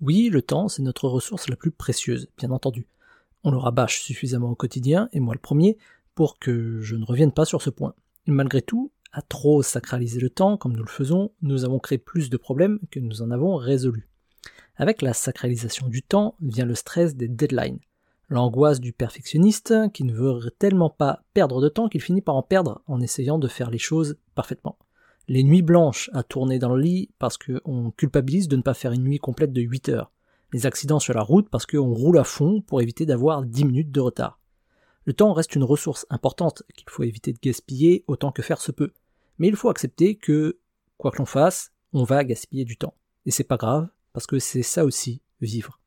Oui, le temps, c'est notre ressource la plus précieuse, bien entendu. On le rabâche suffisamment au quotidien, et moi le premier, pour que je ne revienne pas sur ce point. malgré tout, à trop sacraliser le temps, comme nous le faisons, nous avons créé plus de problèmes que nous en avons résolus. Avec la sacralisation du temps vient le stress des deadlines, l'angoisse du perfectionniste qui ne veut tellement pas perdre de temps qu'il finit par en perdre en essayant de faire les choses parfaitement. Les nuits blanches à tourner dans le lit parce qu'on culpabilise de ne pas faire une nuit complète de 8 heures. Les accidents sur la route parce qu'on roule à fond pour éviter d'avoir 10 minutes de retard. Le temps reste une ressource importante qu'il faut éviter de gaspiller autant que faire se peut. Mais il faut accepter que, quoi que l'on fasse, on va gaspiller du temps. Et c'est pas grave, parce que c'est ça aussi, vivre.